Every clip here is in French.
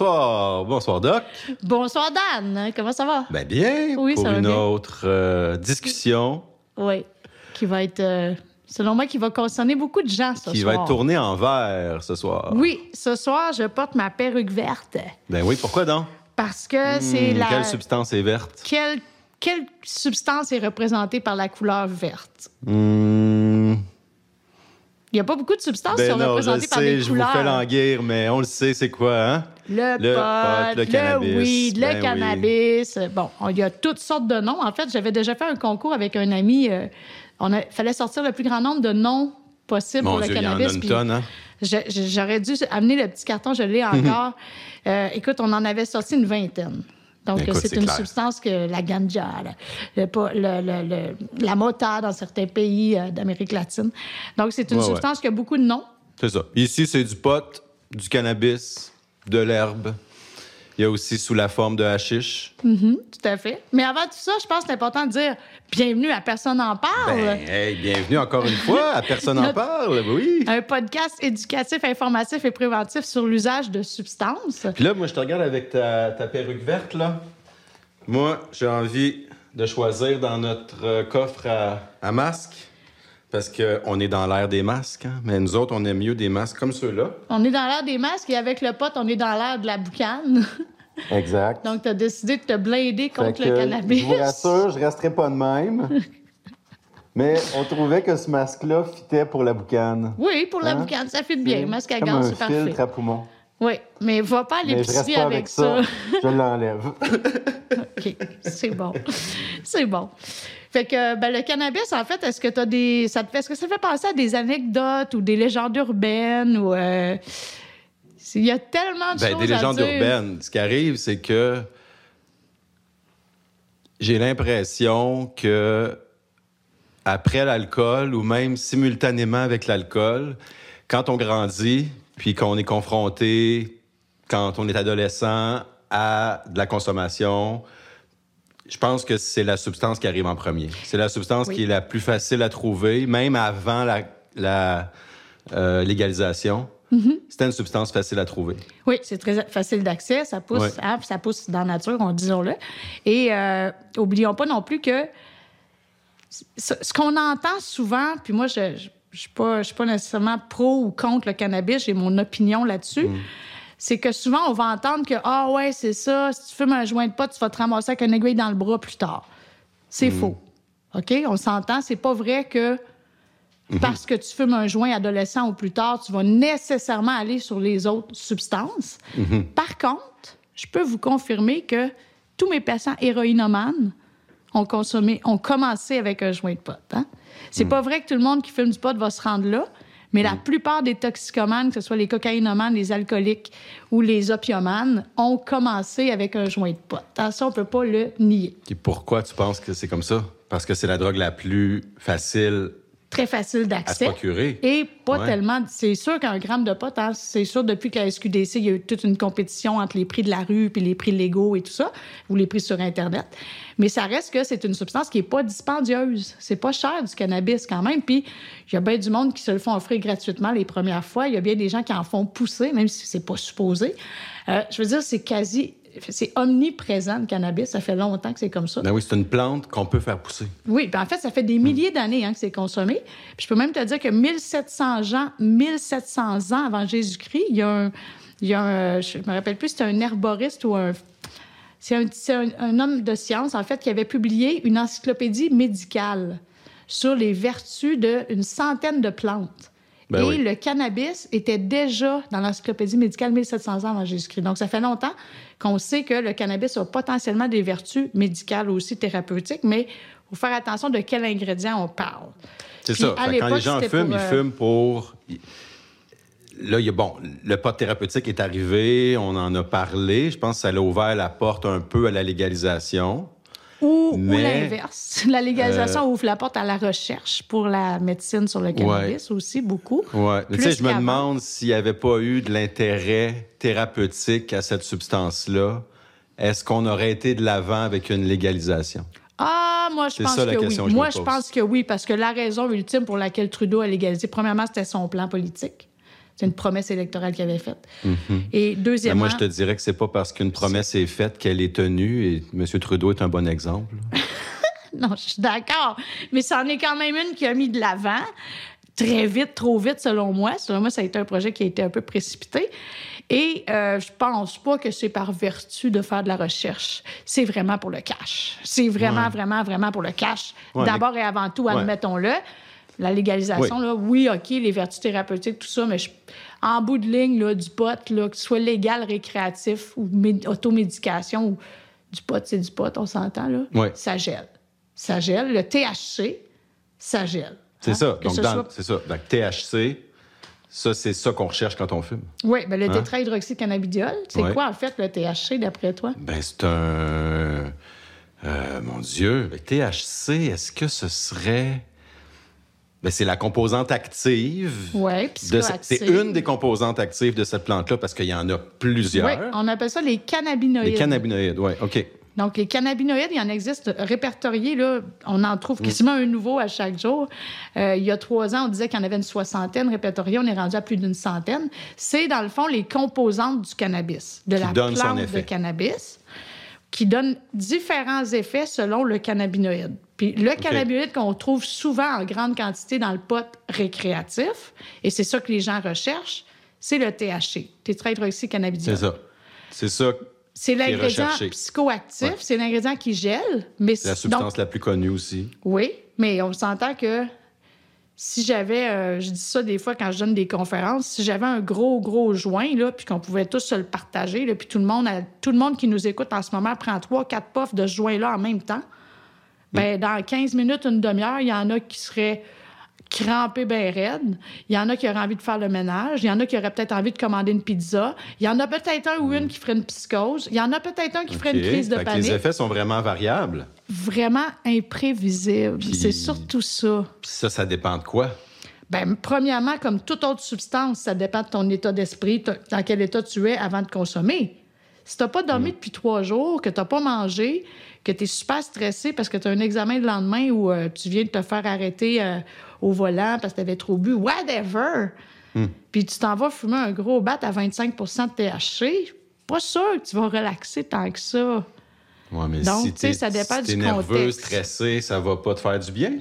Bonsoir, bonsoir Doc. Bonsoir Dan, comment ça va? Ben bien, Oui, pour ça va une bien. autre euh, discussion Oui, qui va être, euh, selon moi, qui va concerner beaucoup de gens ce qui soir. va être tournée en vert ce soir. Oui, ce soir, je porte ma perruque verte Ben oui, pourquoi donc? parce que c'est Hmm, la... Quelle substance est verte? Quelle, quelle substance est représentée par la couleur verte? Hmm, Il n'y a pas beaucoup de substances qui ben sont non, je le représentées par sais, des je vous couleurs. fais languir, mais on le sait, c'est quoi, hein? Le, Le pot, pot, le cannabis. weed, le Ben oui. cannabis. Bon, il y a toutes sortes de noms. En fait, j'avais déjà fait un concours avec un ami. euh, on a, fallait sortir le plus grand nombre de noms possible Mon pour le Dieu, il y en a cannabis. une tonne, hein? J'aurais dû amener le petit carton, je l'ai encore. Euh, écoute, on en avait sorti une vingtaine. Donc, c'est une clair. substance que la ganja, la, le pa- le- le- le- la mota dans certains pays euh, d'Amérique latine. Donc, c'est une Ouais, ouais. substance qui a beaucoup de noms. C'est ça. Ici, c'est du pot, du cannabis, de l'herbe. Il y a aussi sous la forme de hashish. Mhm, tout à fait. Mais avant tout ça, je pense que c'est important de dire bienvenue à Personne en parle. Ben, hey, bienvenue encore une fois à Personne n'en parle. Oui. Un podcast éducatif, informatif et préventif sur l'usage de substances. Puis là, moi, je te regarde avec ta, ta perruque verte, là. Moi, j'ai envie de choisir dans notre euh, coffre à, à masques, parce qu'on est dans l'ère des masques, hein. mais nous autres, on aime mieux des masques comme ceux-là. On est dans l'ère des masques et avec le pote, on est dans l'ère de la boucane. Exact. Donc, tu as décidé de te blinder contre le cannabis. Je vous rassure, je resterai pas de même. Mais on trouvait que ce masque-là fitait pour la boucane. Oui, pour la Hein? boucane, ça fait bien. Masque à gaz, c'est parfait. filtre à poumon. Oui, mais va pas à l'épicerie avec, avec ça. je l'enlève. OK, c'est bon. c'est bon. Fait que ben, le cannabis, en fait, est-ce que tu des. Ça te fait... Est-ce que ça fait penser à des anecdotes ou des légendes urbaines ou. euh, Il y a tellement de Ben, choses des à légendes dire. urbaines. Ce qui arrive, c'est que j'ai l'impression que après l'alcool ou même simultanément avec l'alcool, quand on grandit puis qu'on est confronté, quand on est adolescent, à de la consommation, je pense que c'est la substance qui arrive en premier. C'est la substance Oui. qui est la plus facile à trouver, même avant la, la, euh, légalisation. Mm-hmm. C'était une substance facile à trouver. Oui, c'est très facile d'accès. Ça pousse, Ouais. hein, ça pousse dans la nature, on disons-le. Et euh, oublions pas non plus que ce, ce qu'on entend souvent, puis moi, je ne suis pas, je suis pas nécessairement pro ou contre le cannabis, j'ai mon opinion là-dessus. C'est que souvent, on va entendre que, ah ouais, c'est ça, si tu fumes un joint de pot, tu vas te ramasser avec un aiguille dans le bras plus tard. C'est faux. OK? On s'entend, c'est pas vrai que parce que tu fumes un joint adolescent ou plus tard, tu vas nécessairement aller sur les autres substances. Par contre, je peux vous confirmer que tous mes patients héroïnomanes ont consommé, ont commencé avec un joint de pot. Hein? C'est pas vrai que tout le monde qui fume du pot va se rendre là, mais la plupart des toxicomanes, que ce soit les cocaïnomanes, les alcooliques ou les opiomanes, ont commencé avec un joint de pot. Hein, Ça, on peut pas le nier. Et pourquoi tu penses que c'est comme ça? Parce que c'est la drogue la plus facile Très facile à se d'accès. procurer. Et pas Ouais. tellement. C'est sûr qu'un gramme de pot, hein, c'est sûr, depuis que la SQDC, il y a eu toute une compétition entre les prix de la rue puis les prix légaux et tout ça, ou les prix sur Internet. Mais ça reste que c'est une substance qui n'est pas dispendieuse. C'est pas cher du cannabis quand même. Puis il y a bien du monde qui se le font offrir gratuitement les premières fois. Il y a bien des gens qui en font pousser, même si c'est pas supposé. Euh, je veux dire, c'est quasi. C'est omniprésent, le cannabis. Ça fait longtemps que c'est comme ça. Ben oui, c'est une plante qu'on peut faire pousser. Oui, puis en fait, ça fait des milliers d'années hein, que c'est consommé. Puis je peux même te dire que 1700 ans, 1700 ans avant Jésus-Christ, il y a un, il y a un- je me rappelle plus, c'était un herboriste ou un, c'est un, c'est un- un homme de science en fait qui avait publié une encyclopédie médicale sur les vertus d'une centaine de plantes. Ben Et oui. le cannabis était déjà dans l'encyclopédie médicale 1700 ans avant Jésus-Christ. Donc, ça fait longtemps qu'on sait que le cannabis a potentiellement des vertus médicales aussi thérapeutiques, mais il faut faire attention de quel ingrédient on parle. C'est ça. à quand les gens fument, pour, ils euh, fument pour. Là, il y a, bon, le pot thérapeutique est arrivé, on en a parlé. Je pense que ça a ouvert la porte un peu à la légalisation. Ou, l'inverse. La légalisation ouvre la porte à la recherche pour la médecine sur le cannabis aussi, beaucoup. Ouais. Tu Plus sais, je me demande s'il n'y avait pas eu de l'intérêt thérapeutique à cette substance-là. Est-ce qu'on aurait été de l'avant avec une légalisation? Ah, moi, je C'est pense ça, la que question oui. que Moi, je pense que oui, parce que la raison ultime pour laquelle Trudeau a légalisé, premièrement, c'était son plan politique. C'est une promesse électorale qu'il avait faite. Et Ben, deuxièmement... moi, je te dirais que c'est pas parce qu'une promesse est faite qu'elle est tenue, et M. Trudeau est un bon exemple. Non, je suis d'accord. Mais c'en est quand même une qui a mis de l'avant, très vite, trop vite, selon moi. Selon moi, ça a été un projet qui a été un peu précipité. Et euh, je pense pas que c'est par vertu de faire de la recherche. C'est vraiment pour le cash. C'est vraiment, Ouais. vraiment, vraiment pour le cash. Ouais, D'abord et avant tout, Ouais. La légalisation, Oui. là, oui, OK, les vertus thérapeutiques, tout ça, mais je- en bout de ligne, là, du pot, là, que ce soit légal, récréatif ou mé- automédication, ou du pot, c'est du pot, on s'entend, là, Oui. ça gèle. Ça gèle. Le THC, ça gèle. C'est Hein? ça. Que Donc, ce dans- soit- c'est ça. Donc, THC, ça, c'est ça qu'on recherche quand on fume. Oui, ben le Hein? tétrahydroxycannabidiol, c'est quoi, en fait, le THC, d'après toi? Ben, c'est un. euh, mon Dieu. Le THC, est-ce que ce serait. Ben, c'est la composante active. Oui, C'est une des composantes actives de cette plante-là parce qu'il y en a plusieurs. Oui, on appelle ça les cannabinoïdes. Les cannabinoïdes, oui, OK. Donc, les cannabinoïdes, il y en existe répertoriés. Là, on en Mm. trouve quasiment un nouveau à chaque jour. Euh, il y a trois ans, on disait qu'il y en avait une soixantaine répertoriés. On est rendu à plus d'une centaine. C'est, dans le fond, les composantes du cannabis, de Qui la plante de cannabis, qui donnent différents effets selon le cannabinoïde. Puis le cannabinoïde qu'on trouve souvent en grande quantité dans le pot récréatif, et c'est ça que les gens recherchent, c'est le THC, tétrahydroxycannabidiol. C'est ça. C'est ça. C'est l'ingrédient psychoactif, Ouais. c'est l'ingrédient qui gèle, mais C'est la donc, substance la plus connue aussi. oui, mais on s'entend que si j'avais, euh, je dis ça des fois quand je donne des conférences, si j'avais un gros, gros joint, là, puis qu'on pouvait tous se le partager, là, puis tout le, monde, tout le monde qui nous écoute en ce moment prend trois, quatre puffs de ce joint-là en même temps, ben dans 15 minutes, une demi-heure, il y en a qui seraient crampés bien raides. Il y en a qui auraient envie de faire le ménage. Il y en a qui auraient peut-être envie de commander une pizza. Il y en a peut-être un ou une qui ferait une psychose. Il y en a peut-être un qui ferait une crise de Fait que panique. Les effets sont vraiment variables. Vraiment imprévisible. Puis- C'est surtout ça. Puis ça, ça dépend de quoi? Ben, premièrement, comme toute autre substance, ça dépend de ton état d'esprit, dans quel état tu es avant de consommer. Si tu n'as pas Mm. dormi depuis trois jours, que tu n'as pas mangé, que tu es super stressé parce que tu as un examen le lendemain ou euh, tu viens de te faire arrêter euh, au volant parce que tu avais trop bu, whatever, Mm. puis tu t'en vas fumer un gros bat à 25% de THC, pas sûr que tu vas relaxer tant que ça. Ouais, mais Donc, si tu sais, ça dépend si du nerveux, contexte. stressé, ça va pas te faire du bien.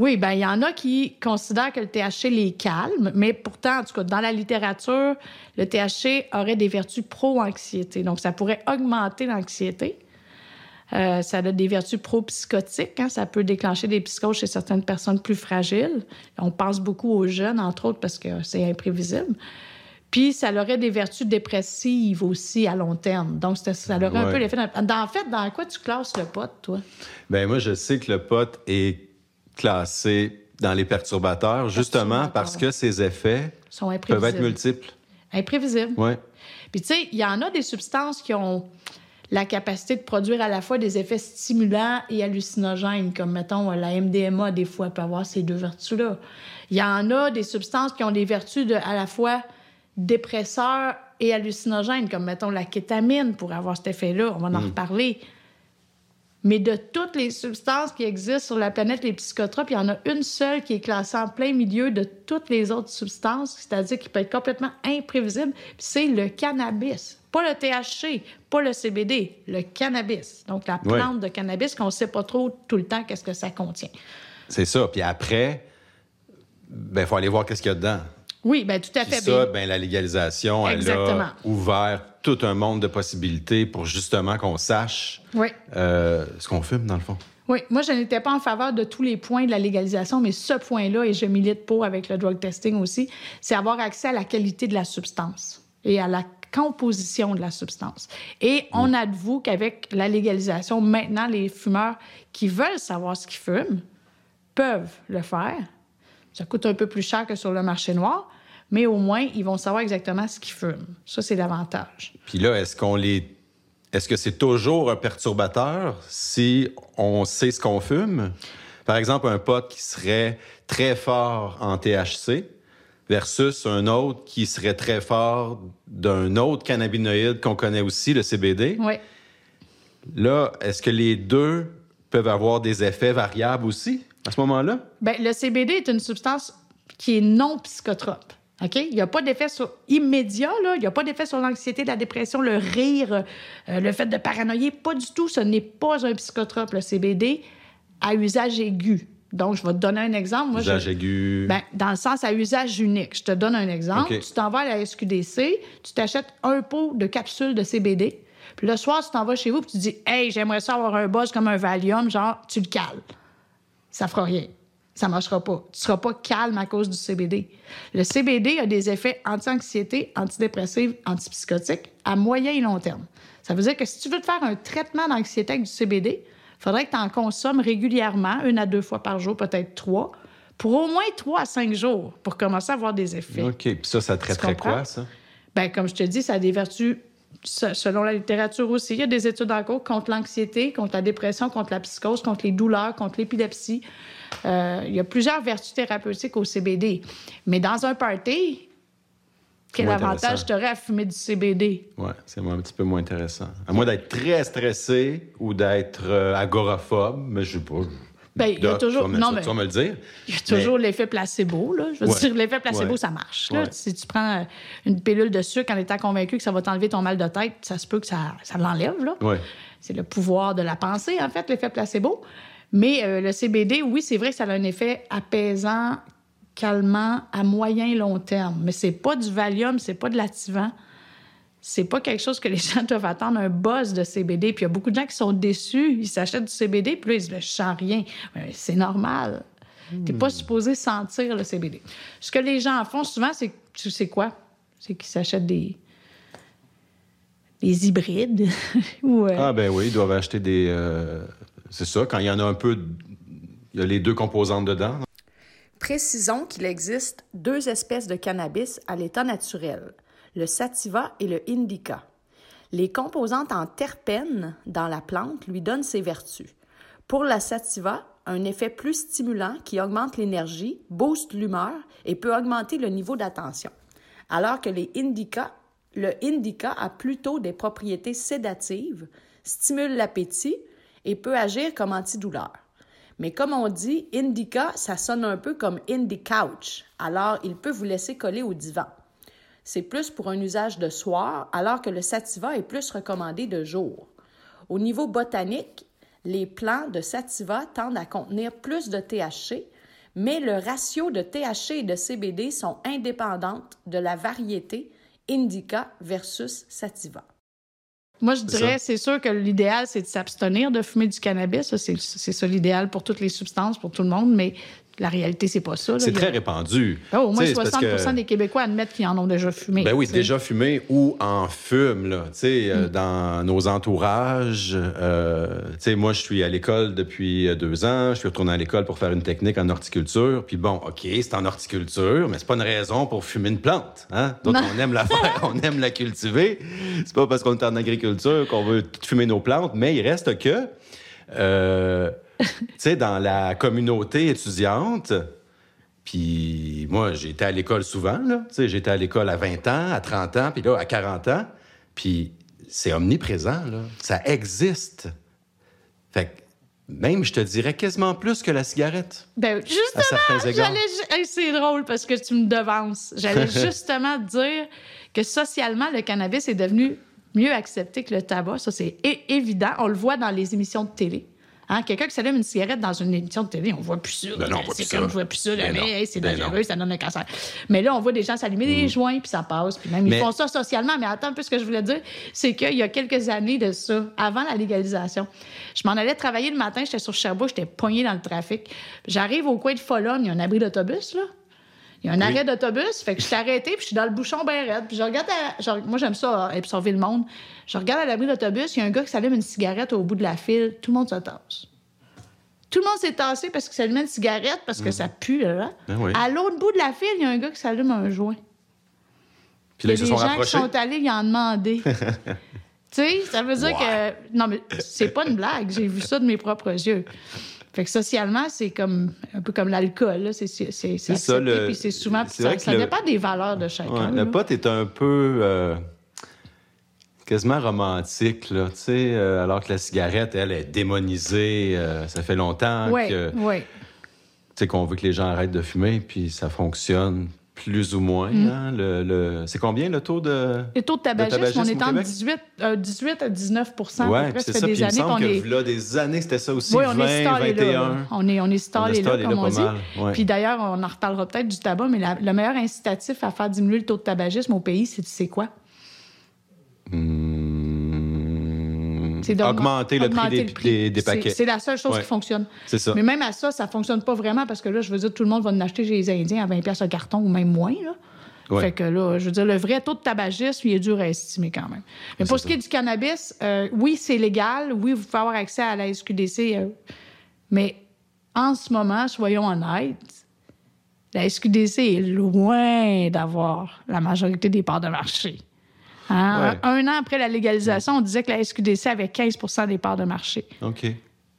Oui, bien, il y en a qui considèrent que le THC les calme, mais pourtant, en tout cas, dans la littérature, le THC aurait des vertus pro-anxiété. Donc, ça pourrait augmenter l'anxiété. Euh, ça a des vertus pro-psychotiques. hein. Ça peut déclencher des psychoses chez certaines personnes plus fragiles. On pense beaucoup aux jeunes, entre autres, parce que c'est imprévisible. Puis, ça aurait des vertus dépressives aussi à long terme. Donc, ça, ça aurait un peu l'effet... en fait, dans quoi tu classes le pot, toi? Ben moi, je sais que le pot est classé dans les perturbateurs, justement parce que ses effets sont peuvent être multiples. Imprévisibles. Ouais. Puis, tu sais, il y en a des substances qui ont la capacité de produire à la fois des effets stimulants et hallucinogènes, comme, mettons, la MDMA, des fois, peut avoir ces deux vertus-là. Il y en a des substances qui ont des vertus de, à la fois dépresseurs et hallucinogènes, comme, mettons, la kétamine pourrait avoir cet effet-là. On va en reparler. Mais de toutes les substances qui existent sur la planète, les psychotropes, il y en a une seule qui est classée en plein milieu de toutes les autres substances, c'est-à-dire qui peut être complètement imprévisible, c'est le cannabis. Pas le THC, pas le CBD, le cannabis. Donc la Ouais. plante de cannabis qu'on ne sait pas trop tout le temps qu'est-ce que ça contient. C'est ça. Puis après, ben faut aller voir qu'est-ce qu'il y a dedans. Oui, bien tout à Puis fait. ça, bien. ben la légalisation, elle a ouvert tout un monde de possibilités pour justement qu'on sache Oui. euh, ce qu'on fume, dans le fond. Oui, moi, je n'étais pas en faveur de tous les points de la légalisation, mais ce point-là, et je milite pour avec le drug testing aussi, c'est avoir accès à la qualité de la substance et à la composition de la substance. Et on avoue qu'avec la légalisation, maintenant, les fumeurs qui veulent savoir ce qu'ils fument peuvent le faire. Ça coûte un peu plus cher que sur le marché noir, mais au moins, ils vont savoir exactement ce qu'ils fument. Ça, c'est l'avantage. Puis là, est-ce qu'on les. Est-ce que c'est toujours un perturbateur si on sait ce qu'on fume? Par exemple, un pot qui serait très fort en THC versus un autre qui serait très fort d'un autre cannabinoïde qu'on connaît aussi, le CBD. Oui. Là, est-ce que les deux peuvent avoir des effets variables aussi? À ce moment-là? Bien, le CBD est une substance qui est non psychotrope. OK? Il n'y a pas d'effet sur... immédiat, là. Il n'y a pas d'effet sur l'anxiété, la dépression, le rire, euh, le fait de paranoïer. Pas du tout. Ce n'est pas un psychotrope, le CBD, à usage aigu. Donc, je vais te donner un exemple. Moi, Usage je- aigu. Ben, dans le sens à usage unique. Je te donne un exemple. Tu t'en vas à la SQDC, tu t'achètes un pot de capsules de CBD. Puis le soir, tu t'en vas chez vous, puis tu dis Hey, j'aimerais ça avoir un buzz comme un Valium, genre, tu le cales. Ça fera rien. Ça marchera pas. Tu seras pas calme à cause du CBD. Le CBD a des effets anti-anxiété, antidépressifs, antipsychotiques à moyen et long terme. Ça veut dire que si tu veux te faire un traitement d'anxiété avec du CBD, il faudrait que tu en consommes régulièrement, une à deux fois par jour, peut-être trois, pour au moins trois à cinq jours pour commencer à avoir des effets. OK. Puis ça, ça traiterait quoi, ça? Ben, comme je te dis, ça a des vertus, selon la littérature aussi. Il y a des études en cours contre l'anxiété, contre la dépression, contre la psychose, contre les douleurs, contre l'épilepsie. Euh, il y a plusieurs vertus thérapeutiques au CBD. Mais dans un party, quel Moins avantage intéressant. tu aurais à fumer du CBD? Ouais, c'est un petit peu moins intéressant. À moins d'être très stressé ou d'être euh, agoraphobe, mais je sais pas. Ben, il y a toujours- me- non, ça, mais- tu vas me le dire. Il y a toujours l'effet placebo. Là. Je veux Ouais. dire, l'effet placebo, Ouais. ça marche. Là. Ouais. Si tu prends euh, une pilule de sucre en étant convaincu que ça va t'enlever ton mal de tête, ça se peut que ça, ça l'enlève. Là. C'est le pouvoir de la pensée, en fait, l'effet placebo. Mais euh, le CBD, oui, c'est vrai que ça a un effet apaisant, calmant à moyen et long terme. Mais c'est pas du Valium, c'est pas de l'Ativan. C'est pas quelque chose que les gens doivent attendre, un buzz de CBD. Puis il y a beaucoup de gens qui sont déçus. Ils s'achètent du CBD, puis là, ils se disent, je sens rien. Ben, c'est normal. T'es pas supposé sentir le CBD. Ce que les gens font souvent, c'est, tu sais quoi? C'est qu'ils s'achètent des, des hybrides. ou, euh, Ah, ben oui, ils doivent acheter des. euh, c'est ça, quand il y en a un peu. Il y a les deux composantes dedans. Précisons qu'il existe deux espèces de cannabis à l'état naturel, le sativa et le indica. Les composantes en terpènes dans la plante lui donnent ses vertus. Pour la sativa, un effet plus stimulant qui augmente l'énergie, booste l'humeur et peut augmenter le niveau d'attention. Alors que les indica, le indica a plutôt des propriétés sédatives, stimule l'appétit et peut agir comme antidouleur. Mais comme on dit, indica, ça sonne un peu comme indie couch, alors il peut vous laisser coller au divan. C'est plus pour un usage de soir, alors que le sativa est plus recommandé de jour. Au niveau botanique, les plants de sativa tendent à contenir plus de THC, mais le ratio de THC et de CBD sont indépendantes de la variété indica versus sativa. Moi, je dirais, c'est sûr que l'idéal, c'est de s'abstenir de fumer du cannabis. C'est ça l'idéal pour toutes les substances, pour tout le monde, mais la réalité, c'est pas ça. C'est a- très répandu. Ah, au moins Tu sais, c'est 60 parce que- des Québécois admettent qu'ils en ont déjà fumé. Ben oui, tu sais. déjà fumé ou en fume, là. Tu sais, Mm. euh, dans nos entourages. euh, tu sais, moi, je suis à l'école depuis euh, deux ans. Je suis retourné à l'école pour faire une technique en horticulture. Puis bon, OK, c'est en horticulture, mais c'est pas une raison pour fumer une plante. Hein? Donc, Non. on aime la faire, on aime la cultiver. C'est pas parce qu'on est en agriculture qu'on veut fumer nos plantes, mais il reste que, euh, tu sais, dans la communauté étudiante, puis moi, j'étais à l'école souvent, là. Tu sais, j'étais à l'école à 20 ans, à 30 ans, puis là, à 40 ans. Puis c'est omniprésent, là. Ça existe. Fait que même, je te dirais, quasiment plus que la cigarette. Ben, justement, j'allais. Hey, c'est drôle parce que tu me devances. J'allais justement dire que socialement, le cannabis est devenu mieux accepté que le tabac. Ça, c'est évident. On le voit dans les émissions de télé. Hein, Quelqu'un qui s'allume une cigarette dans une émission de télé, on voit plus ça. Ben non, on voit c'est plus comme ça. je vois plus ça, là, Ben mais hey, c'est Ben dangereux, non. Mm. ça donne un cancer. Mais là, on voit des gens s'allumer des joints, puis ça passe. Puis même, ils Mais- font ça socialement. Mais attends, un peu ce que je voulais dire, c'est qu'il y a quelques années de ça, avant la légalisation, je m'en allais travailler le matin, j'étais sur Sherbrooke, j'étais poignée dans le trafic. J'arrive au coin de Follogne, il y a un abri d'autobus, là. Il y a un arrêt d'autobus, fait que je suis arrêtée, puis je suis dans le bouchon bien raide. Puis je regarde, à- je- moi j'aime ça, euh, absorber le monde. Je regarde à l'abri d'autobus, il y a un gars qui s'allume une cigarette au bout de la file, tout le monde se tasse. Tout le monde s'est tassé parce qu'il s'allumait une cigarette, parce que ça pue, là. Ben oui. À l'autre bout de la file, il y a un gars qui s'allume un joint. Puis là, ils se sont gens rapprochés. qui sont allés y en demander. tu sais, ça veut dire que. Non, mais c'est pas une blague. J'ai vu ça de mes propres yeux. Fait que socialement, c'est comme un peu comme l'alcool. C'est ça, le- puis c'est souvent. c'est ça ça le- dépend des valeurs de chacun. Ouais, le pote est un peu euh, quasiment romantique, là, tu sais, euh, alors que la cigarette, elle, est démonisée. euh, ça fait longtemps Oui, que, sais, qu'on veut que les gens arrêtent de fumer, puis ça fonctionne plus ou moins. hein, le, le- C'est combien le taux de. Les taux de tabagisme, tabagisme on est entre Québec? 18, euh, 18 à 19 à peu Ouais, près. c'est Ça. Puis des il me années semble qu'on que est. là, des années, c'était ça aussi. Oui, on 20, est stallé 21. là. On est, on est stallé là, comme là on dit. ouais. Puis d'ailleurs, on en reparlera peut-être du tabac, mais la- le meilleur incitatif à faire diminuer le taux de tabagisme au pays, c'est tu sais quoi? Hmm, C'est d'augmen- augmenter le prix, augmenter des, des- des C'est- paquets. C'est la seule chose Ouais. qui fonctionne. C'est ça. Mais même à ça, ça fonctionne pas vraiment parce que là, je veux dire, tout le monde va en acheter chez les Indiens à 20 pièces le carton ou même moins. Là. Ouais. Fait que là, je veux dire, le vrai taux de tabagisme, il est dur à estimer quand même. Mais pour ce qui est du cannabis, euh, oui, c'est légal. Oui, vous pouvez avoir accès à la SQDC. euh, mais en ce moment, soyons honnêtes, la SQDC est loin d'avoir la majorité des parts de marché. Hein? Ouais. Un an après la légalisation, on disait que la SQDC avait 15% des parts de marché. OK.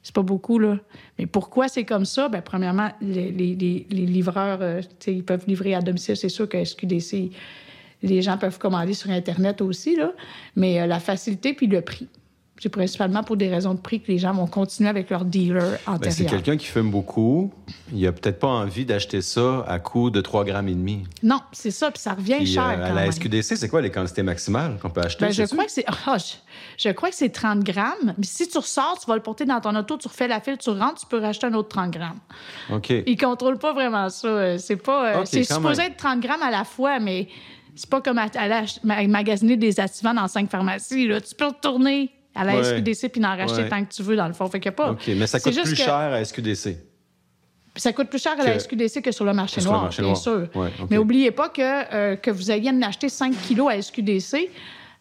C'est pas beaucoup, là. Mais pourquoi c'est comme ça? Bien, premièrement, les, les- les- les livreurs, euh, ils peuvent livrer à domicile. C'est sûr que SQDC, les gens peuvent commander sur Internet aussi, là. Mais euh, la facilité puis le prix. C'est principalement pour des raisons de prix que les gens vont continuer avec leur dealer Ben, c'est antérieur. quelqu'un qui fume beaucoup. Il a peut-être pas envie d'acheter ça à coût de 3 grammes et demi. non, c'est ça, puis ça revient Puis, cher euh, quand à la même. SQDC, c'est quoi les quantités maximales qu'on peut acheter? Ben, je crois que c'est ah, je, je crois que c'est 30 grammes. Mais si tu ressors, tu vas le porter dans ton auto, tu refais la file, tu rentres, tu peux racheter un autre 30 grammes. OK. Ils contrôlent pas vraiment ça. Euh, C'est pas. euh, c'est supposé même. être 30 grammes à la fois, mais c'est pas comme aller magasiner des activants dans cinq pharmacies. Là. Tu peux retourner à la Ouais. SQDC puis en racheter Ouais. tant que tu veux, dans le fond. Fait a pas. OK, mais ça coûte plus que- cher à SQDC. Ça coûte plus cher à la Que- SQDC que sur le marché que sur le noir, marché bien noir. sûr. Ouais. Mais n'oubliez pas que, euh, que vous ayez en acheter 5 kilos à SQDC,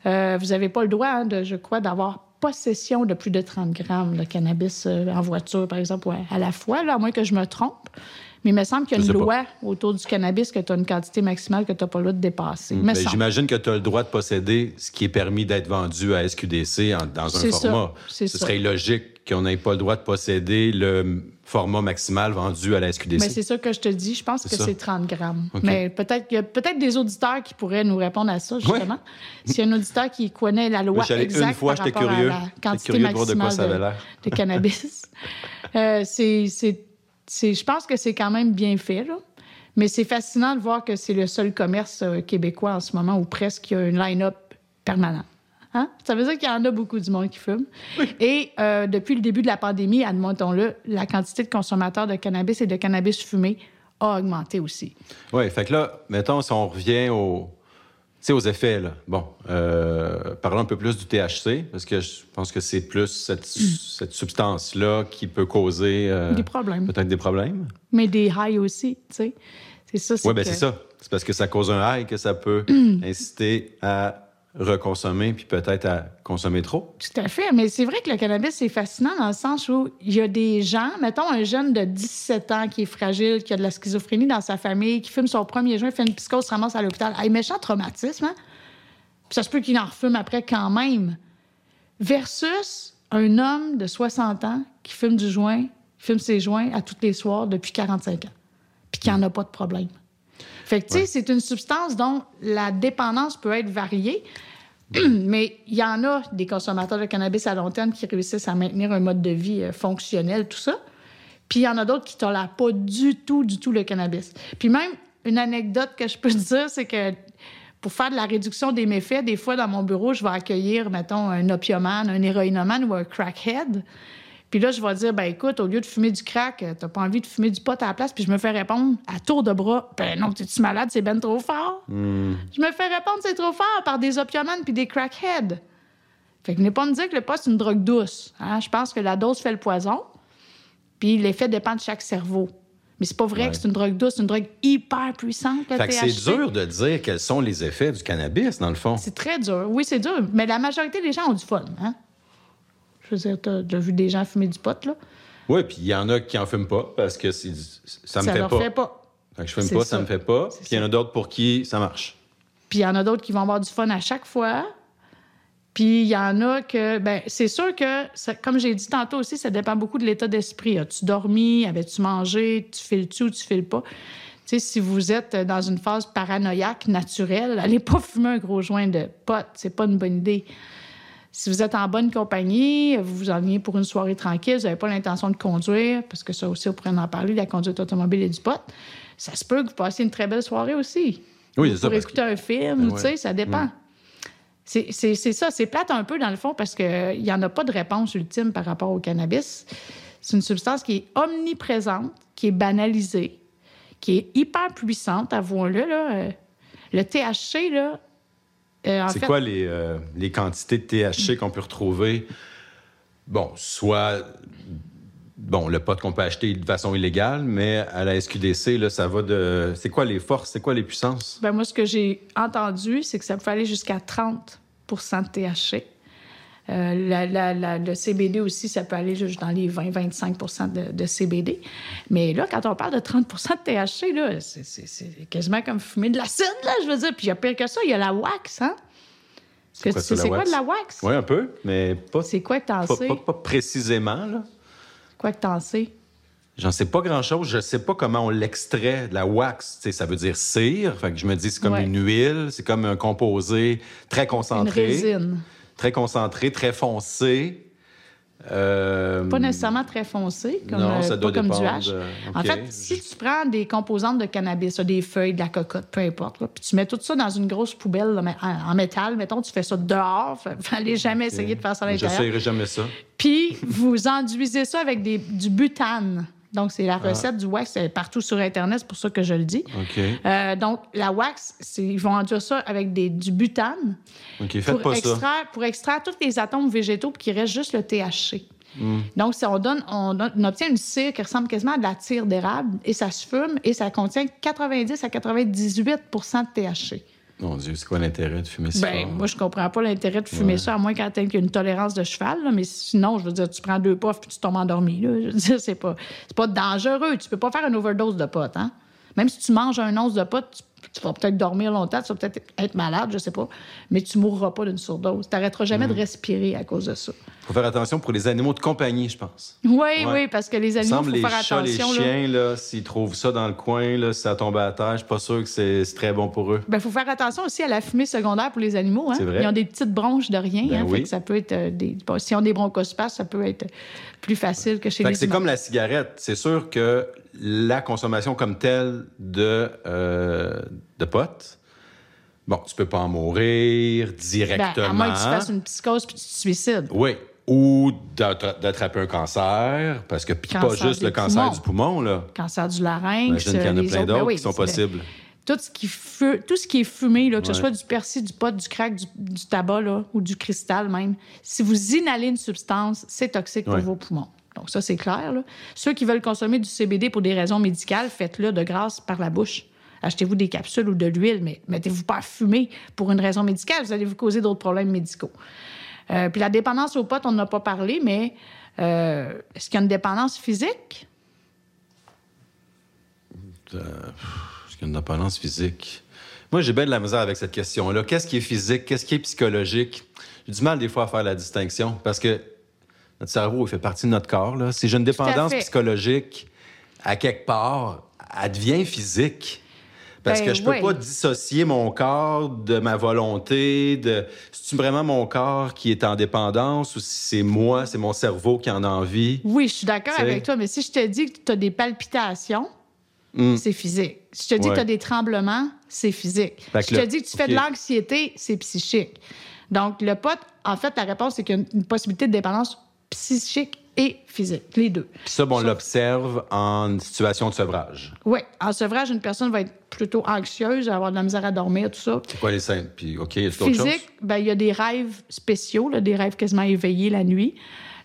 euh, vous n'avez pas le droit, hein, de, je crois, d'avoir possession de plus de 30 grammes de cannabis euh, en voiture, par exemple, ouais, à la fois, là, à moins que je me trompe. Mais il me semble qu'il y a une pas. loi autour du cannabis que tu as une quantité maximale que tu n'as pas le droit de dépasser. Semble. J'imagine que tu as le droit de posséder ce qui est permis d'être vendu à SQDC en- dans un format. Ce ça. serait illogique qu'on n'ait pas le droit de posséder le format maximal vendu à la SQDC. Mais c'est ça que je te dis. Je pense que c'est 30 grammes. Mais peut-être qu'il y a peut-être des auditeurs qui pourraient nous répondre à ça, justement. S'il y a un auditeur qui connaît la loi Moi, exacte une fois, par rapport curieux. à la quantité curieux de voir de quoi maximale ça avait de, de cannabis, euh, c'est- je pense que c'est quand même bien fait, là. Mais c'est fascinant de voir que c'est le seul commerce euh, québécois en ce moment où presque il y a une line-up permanent. Hein? Ça veut dire qu'il y en a beaucoup du monde qui fume. Et euh, depuis le début de la pandémie, admettons-le, la quantité de consommateurs de cannabis et de cannabis fumé a augmenté aussi. Oui, fait que là, mettons, si on revient au, sais, aux effets, là. Bon, euh, parlons un peu plus du THC, parce que je pense que c'est plus cette, cette substance-là qui peut causer euh, Mm. Des problèmes. peut-être des problèmes. Mais des highs aussi, tu sais. C'est ça, c'est Oui, bien, c'est ça. C'est parce que ça cause un high que ça peut inciter à reconsommer puis peut-être à consommer trop. Tout à fait. Mais c'est vrai que le cannabis, c'est fascinant dans le sens où il y a des gens, mettons un jeune de 17 ans qui est fragile, qui a de la schizophrénie dans sa famille, qui fume son premier joint, fait une psychose, se ramasse à l'hôpital. Hey, méchant traumatisme, hein? Puis ça se peut qu'il en refume après quand même. Versus un homme de 60 ans qui fume du joint, fume ses joints à tous les soirs depuis 45 ans, puis qui n'en a pas de problème. Fait que, tu sais, Ouais. c'est une substance dont la dépendance peut être variée, mais il y en a des consommateurs de cannabis à long terme qui réussissent à maintenir un mode de vie euh, fonctionnel, tout ça. Puis il y en a d'autres qui tolèrent pas du tout, du tout le cannabis. Puis même, une anecdote que je peux te dire, c'est que pour faire de la réduction des méfaits, des fois, dans mon bureau, je vais accueillir, mettons, un opiomane, un héroïnomane ou un crackhead. Puis là, je vais dire, ben écoute, au lieu de fumer du crack, euh, t'as pas envie de fumer du pot à la place. Puis je me fais répondre à tour de bras, ben non, t'es-tu malade, c'est ben trop fort. Hmm. Je me fais répondre, c'est trop fort par des opiomanes puis des crackheads. Fait que venez pas me dire que le pot, c'est une drogue douce. hein? Je pense que la dose fait le poison, puis l'effet dépend de chaque cerveau. Mais c'est pas vrai Ouais. que c'est une drogue douce, c'est une drogue hyper puissante, le Fait que c'est dur de dire quels sont les effets du cannabis, dans le fond. C'est très dur. Oui, c'est dur. Mais la majorité des gens ont du fun. Hein? Je veux dire, t'as déjà vu des gens fumer du pot, là? Oui, puis il y en a qui en fument pas parce que ça me ça fait leur pas. fait pas. Fait que je fume pas, ça. ça me fait pas. Puis il y en a d'autres pour qui ça marche. Puis il y en a d'autres qui vont avoir du fun à chaque fois. Puis il y en a que, ben c'est sûr que, ça- comme j'ai dit tantôt aussi, ça dépend beaucoup de l'état d'esprit. As-tu dormi? Avais-tu mangé? Tu files-tu ou tu files pas? Tu sais, si vous êtes dans une phase paranoïaque naturelle, allez pas fumer un gros joint de pot. C'est pas une bonne idée. Si vous êtes en bonne compagnie, vous vous enlignez pour une soirée tranquille, vous n'avez pas l'intention de conduire, parce que ça aussi, on pourrait en parler, la conduite automobile et du pot. ça se peut que vous passiez une très belle soirée aussi. Oui, Ou c'est ça, Pour écouter un film, Ben ou tu sais, ça dépend. C'est c'est- c'est ça, c'est plate un peu dans le fond parce qu'il n'y en a pas de réponse ultime par rapport au cannabis. C'est une substance qui est omniprésente, qui est banalisée, qui est hyper puissante, avouons-le. Là. Euh, Le THC, là, euh, C'est fait, quoi les, euh, les quantités de THC qu'on peut retrouver? Bon, soit bon, le pot qu'on peut acheter de façon illégale, mais à la SQDC, là, ça va de. C'est quoi les forces? C'est quoi les puissances? Ben moi, ce que j'ai entendu, c'est que ça peut aller jusqu'à 30% de THC. Euh, la- la- la- le CBD aussi, ça peut aller juste dans les 20-25 de, de CBD. Mais là, quand on parle de 30% de THC, là, c'est, quasiment comme fumer de l'acide, là, je veux dire. Puis il y a pire que ça, il y a la wax, hein? Quoi c'est quoi de la wax? Oui, un peu, mais pas, C'est quoi que t'en sais? pas- pas précisément. Là. Quoi que t'en sais? J'en sais pas grand-chose. Je sais pas comment on l'extrait de la wax. Ça veut dire cire. Fait que je me dis, c'est comme Ouais. une huile. C'est comme un composé très Une concentré. résine. Très concentré, très foncé. Euh, Pas nécessairement très foncé, comme, Non, euh, ça doit pas comme du dépendre hash. de- En fait, si tu prends des composantes de cannabis, des feuilles, de la cocotte, peu importe, là, puis tu mets tout ça dans une grosse poubelle là, en, métal, mettons, tu fais ça dehors, fa- fallait jamais essayer de faire ça à l'intérieur. J'essayerai jamais ça. Puis vous enduisez ça avec des, du butane. Donc, c'est la Ah. recette du wax, c'est partout sur Internet, c'est pour ça que je le dis. OK. Euh, donc, la wax, ils vont enduire ça avec des, du butane OK, faites pour pas ça. extraire, pour extraire tous les atomes végétaux, puis qu'il reste juste le THC. Hmm. Donc, si on, donne, on, donne- on obtient une cire qui ressemble quasiment à de la tire d'érable, et ça se fume, et ça contient 90 à 98% de THC. Mon Dieu, c'est quoi l'intérêt de fumer ça? Ben, moi, je comprends pas l'intérêt de fumer Ouais. ça, à moins y ait une tolérance de cheval. là, mais sinon, je veux dire, tu prends deux puffs puis tu tombes endormi. Là. Je veux dire, c'est pas, c'est pas dangereux. Tu peux pas faire une overdose de pot. Hein? Même si tu manges un once de pot, tu, tu vas peut-être dormir longtemps, tu vas peut-être être malade, je sais pas, mais tu mourras pas d'une surdose. Tu n'arrêteras jamais Mm. de respirer à cause de ça. faut faire attention pour les animaux de compagnie, je pense. Oui, Ouais. oui, parce que les Il animaux, il faut les faire chats, les attention. là. chiens, là, s'ils trouvent ça dans le coin, là, si ça tombe à terre, je suis pas sûr que c'est très bon pour eux. Il faut faire attention aussi à la fumée secondaire pour les animaux. Hein? C'est vrai. Ils ont des petites bronches de rien. Ben hein, fait oui. que ça peut être euh, des... bon, si on a des bronchospasmes, ça peut être plus facile que chez Fait les c'est comme la cigarette. C'est sûr que la consommation comme telle de, euh, de pot, bon, tu peux pas en mourir Ben, directement. à moins que tu fasses une psychose puis tu te suicides. Oui. Ou d'attra- d'attraper un cancer, parce que puis pas juste le cancer poumons. du poumon, là. Cancer du larynx. J'imagine qu'il y en a les plein ben d'autres oui, qui sont c'est- possibles. Tout ce, qui fu- tout ce qui est fumé, là, que ce soit du persil, du pot, du crack, du, du tabac là, ou du cristal même, si vous inhalez une substance, c'est toxique pour Ouais. vos poumons. Donc ça, c'est clair. là. Ceux qui veulent consommer du CBD pour des raisons médicales, faites-le de grâce par la bouche. Achetez-vous des capsules ou de l'huile, mais mettez-vous pas à fumer pour une raison médicale. Vous allez vous causer d'autres problèmes médicaux. Euh, puis la dépendance au pot, on n'en a pas parlé, mais euh, est-ce qu'il y a une dépendance physique? Euh, Est-ce qu'il y a une dépendance physique? Moi, j'ai bien de la misère avec cette question-là. Qu'est-ce qui est physique? Qu'est-ce qui est psychologique? J'ai du mal des fois à faire la distinction parce que notre cerveau il fait partie de notre corps. Là. Si j'ai une dépendance psychologique, à quelque part, elle devient physique. Parce Ben, que je peux ouais. pas dissocier mon corps de ma volonté, de c'est vraiment mon corps qui est en dépendance ou si c'est moi, c'est mon cerveau qui en a envie? Oui, je suis d'accord avec toi, mais si je te dis que tu as des palpitations, Hmm. c'est physique. Si je te dis Ouais. que tu as des tremblements, c'est physique. Fait je te là, dis que tu fais de l'anxiété, c'est psychique. Donc, le pot, en fait, la réponse, c'est qu'il y a une possibilité de dépendance psychique et physique, les deux. Puis ça, bon, on Sauf- l'observe en situation de sevrage. Oui, en sevrage, une personne va être plutôt anxieuse, avoir de la misère à dormir, tout ça. C'est quoi les scènes? Puis, OK, il y a? Physique, ben, il y a des rêves spéciaux, là, des rêves quasiment éveillés la nuit,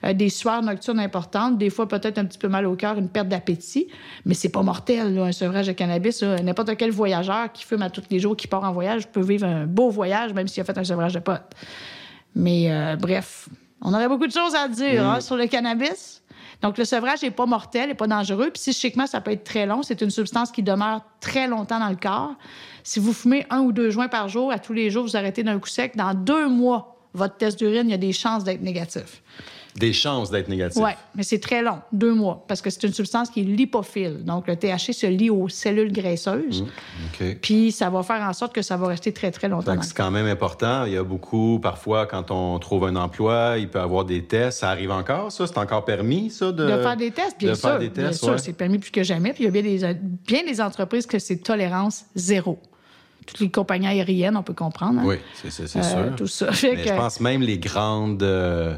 euh, des sueurs nocturnes importantes, des fois peut-être un petit peu mal au cœur, une perte d'appétit, mais c'est pas mortel, là, un sevrage de cannabis. N'importe quel voyageur qui fume à tous les jours, qui part en voyage, peut vivre un beau voyage, même s'il a fait un sevrage de potes. Mais euh, bref, on aurait beaucoup de choses à dire hein, sur le cannabis. Donc, le sevrage n'est pas mortel, n'est pas dangereux. Puis psychiquement, ça peut être très long. C'est une substance qui demeure très longtemps dans le corps. Si vous fumez un ou deux joints par jour, à tous les jours, vous arrêtez d'un coup sec, dans deux mois, votre test d'urine, il y a des chances d'être négatif. Des chances d'être négatif. Oui, mais c'est très long, deux mois, parce que c'est une substance qui est lipophile. Donc, le THC se lie aux cellules graisseuses, OK. puis ça va faire en sorte que ça va rester très, très longtemps. Le c'est quand même important. Il y a beaucoup, parfois, quand on trouve un emploi, il peut y avoir des tests. Ça arrive encore, ça? C'est encore permis, ça? De, De faire des tests, bien de sûr. faire des bien sûr, ouais. c'est permis plus que jamais. Puis il y a bien des, bien des entreprises que c'est tolérance zéro. Toutes les compagnies aériennes, on peut comprendre. hein. Oui, c'est Euh, sûr. Tout ça. Fait Mais que- je pense même les grandes, euh,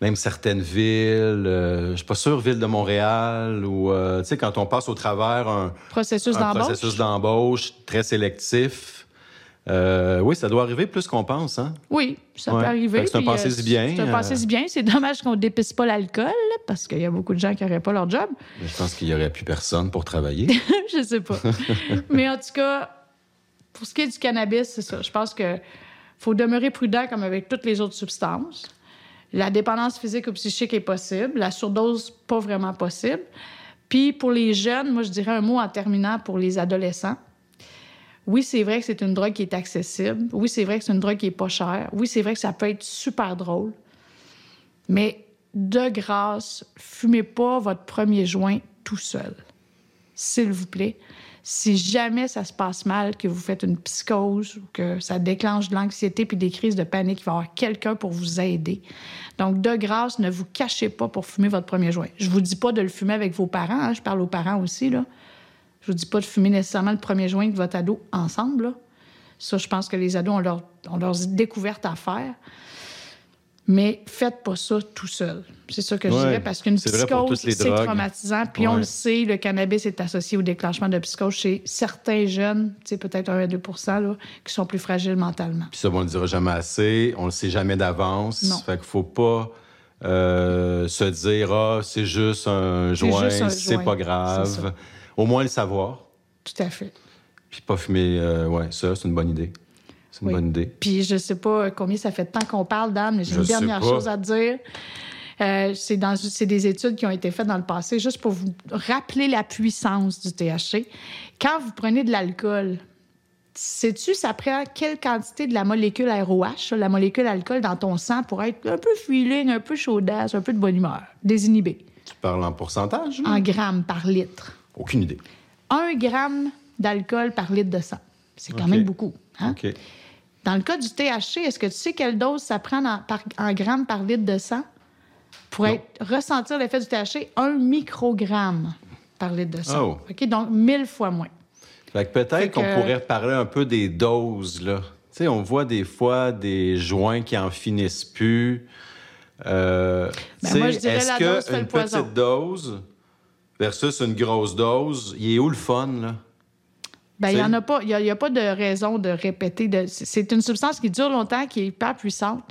même certaines villes, euh, je suis pas sûr, ville de Montréal, ou, euh, tu sais, quand on passe au travers un, processus d'embauche? très sélectif, euh, oui, ça doit arriver plus qu'on pense, hein? Oui, ça Ouais. peut arriver. C'est un euh, passé-y bien, C'est un euh. passé-y bien. C'est dommage qu'on ne dépisse pas l'alcool, parce qu'il y a beaucoup de gens qui n'auraient pas leur job. Mais je pense qu'il y aurait plus personne pour travailler. je sais pas. Mais en tout cas, pour ce qui est du cannabis, c'est ça. Je pense que faut demeurer prudent comme avec toutes les autres substances. La dépendance physique ou psychique est possible. La surdose, pas vraiment possible. Puis pour les jeunes, moi, je dirais un mot en terminant pour les adolescents. Oui, c'est vrai que c'est une drogue qui est accessible. Oui, c'est vrai que c'est une drogue qui est pas chère. Oui, c'est vrai que ça peut être super drôle. Mais de grâce, fumez pas votre premier joint tout seul. S'il vous plaît. Si jamais ça se passe mal, que vous faites une psychose ou que ça déclenche de l'anxiété puis des crises de panique, il va y avoir quelqu'un pour vous aider. Donc, de grâce, ne vous cachez pas pour fumer votre premier joint. Je vous dis pas de le fumer avec vos parents. hein, Je parle aux parents aussi. Là. Je vous dis pas de fumer nécessairement le premier joint avec votre ado ensemble. Ça, je pense que les ados ont, leur, ont leurs découvertes à faire. Mais faites pas ça tout seul. C'est ça que je dirais, parce qu'une psychose, c'est traumatisant. Puis on le sait, le cannabis est associé au déclenchement de psychose chez certains jeunes, peut-être 1 à 2 là, qui sont plus fragiles mentalement. Puis ça, on le dira jamais assez. On le sait jamais d'avance. Fait qu'il faut pas euh, se dire, ah, c'est juste un joint, c'est pas grave. Au moins le savoir. Tout à fait. Puis pas fumer, euh, ouais, ça, c'est une bonne idée. C'est une Oui. bonne idée. Puis je sais pas combien ça fait de temps qu'on parle, Dan, mais j'ai une dernière chose à dire. Euh, c'est, dans, c'est des études qui ont été faites dans le passé, juste pour vous rappeler la puissance du THC. Quand vous prenez de l'alcool, sais-tu, ça prend quelle quantité de la molécule ROH, la molécule alcool, dans ton sang pour être un peu feeling, un peu chaudasse, un peu de bonne humeur, désinhibé, Tu parles en pourcentage? là? en grammes par litre? Aucune idée. Un gramme d'alcool par litre de sang. C'est quand même beaucoup. Hein? OK. Dans le cas du THC, est-ce que tu sais quelle dose ça prend en, par, en grammes par litre de sang? Pour être, ressentir l'effet du THC, un microgramme par litre de sang. Oh. OK? Donc, mille fois moins. Fait que peut-être qu'on pourrait parler un peu des doses, là. Tu sais, on voit des fois des joints qui en finissent plus. Euh, Ben, moi, je dirais est-ce la que dose fait le une poison. petite dose versus une grosse dose, il est où le fun, là? Ben, il n'y en a pas. Il y a, pas de raison de répéter. De, c'est- une substance qui dure longtemps, qui est hyper puissante,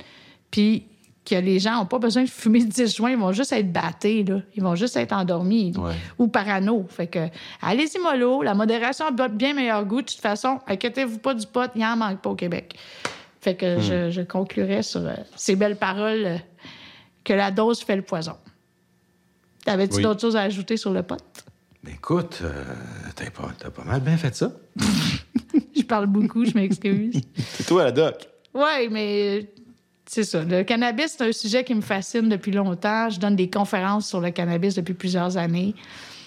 puis que les gens n'ont pas besoin de fumer 10 joints. Ils vont juste être battés, là. Ils vont juste être endormis Ouais. ou parano. Fait que, allez-y mollo. La modération a bien meilleur goût. De toute façon, inquiétez-vous pas du pot. Il n'en manque pas au Québec. Fait que Hmm. je, je conclurai sur euh, ces belles paroles euh, que la dose fait le poison. T'avais-tu Oui. d'autres choses à ajouter sur le pot? Ben écoute, euh, t'as pas, mal bien fait ça. Je parle beaucoup, je m'excuse. C'est toi, la doc. Oui, mais c'est ça. Le cannabis, c'est un sujet qui me fascine depuis longtemps. Je donne des conférences sur le cannabis depuis plusieurs années.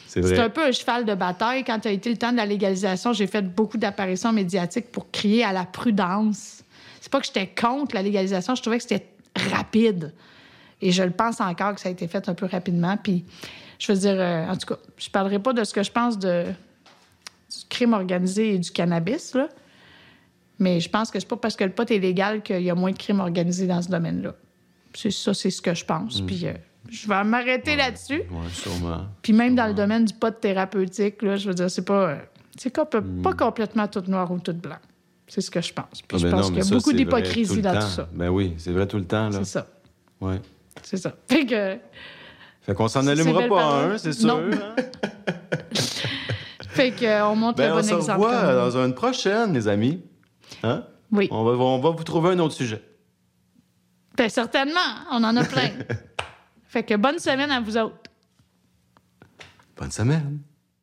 C'est un peu un cheval de bataille. Quand a été le temps de la légalisation, j'ai fait beaucoup d'apparitions médiatiques pour crier à la prudence. C'est pas que j'étais contre la légalisation, je trouvais que c'était rapide. Et je le pense encore que ça a été fait un peu rapidement. Puis, je veux dire, euh, en tout cas, je parlerai pas de ce que je pense de, du crime organisé et du cannabis, là. Mais je pense que c'est pas parce que le pot est légal qu'il y a moins de crimes organisés dans ce domaine-là. C'est ça, c'est ce que je pense. Puis, euh, je vais m'arrêter là-dessus. Oui, sûrement. Puis même dans le domaine du pot thérapeutique, là, je veux dire, c'est pas, euh, c'est com- pas complètement tout noir ou tout blanc. C'est ce que je pense. Puis Hmm. Ah, je ben pense qu'il y a ça, beaucoup d'hypocrisie dans temps. tout ça. Ben oui, c'est vrai tout le temps, là. C'est ça. Ouais. C'est ça. Fait que, Fait qu'on s'en allumera pas un, c'est sûr. Hein? fait que, euh, on montre Ben, le on bon se exemple. revoit quand même. dans une prochaine, les amis. Hein? Oui. On va, on va vous trouver un autre sujet. Ben, certainement. On en a plein. fait que bonne semaine à vous autres. Bonne semaine.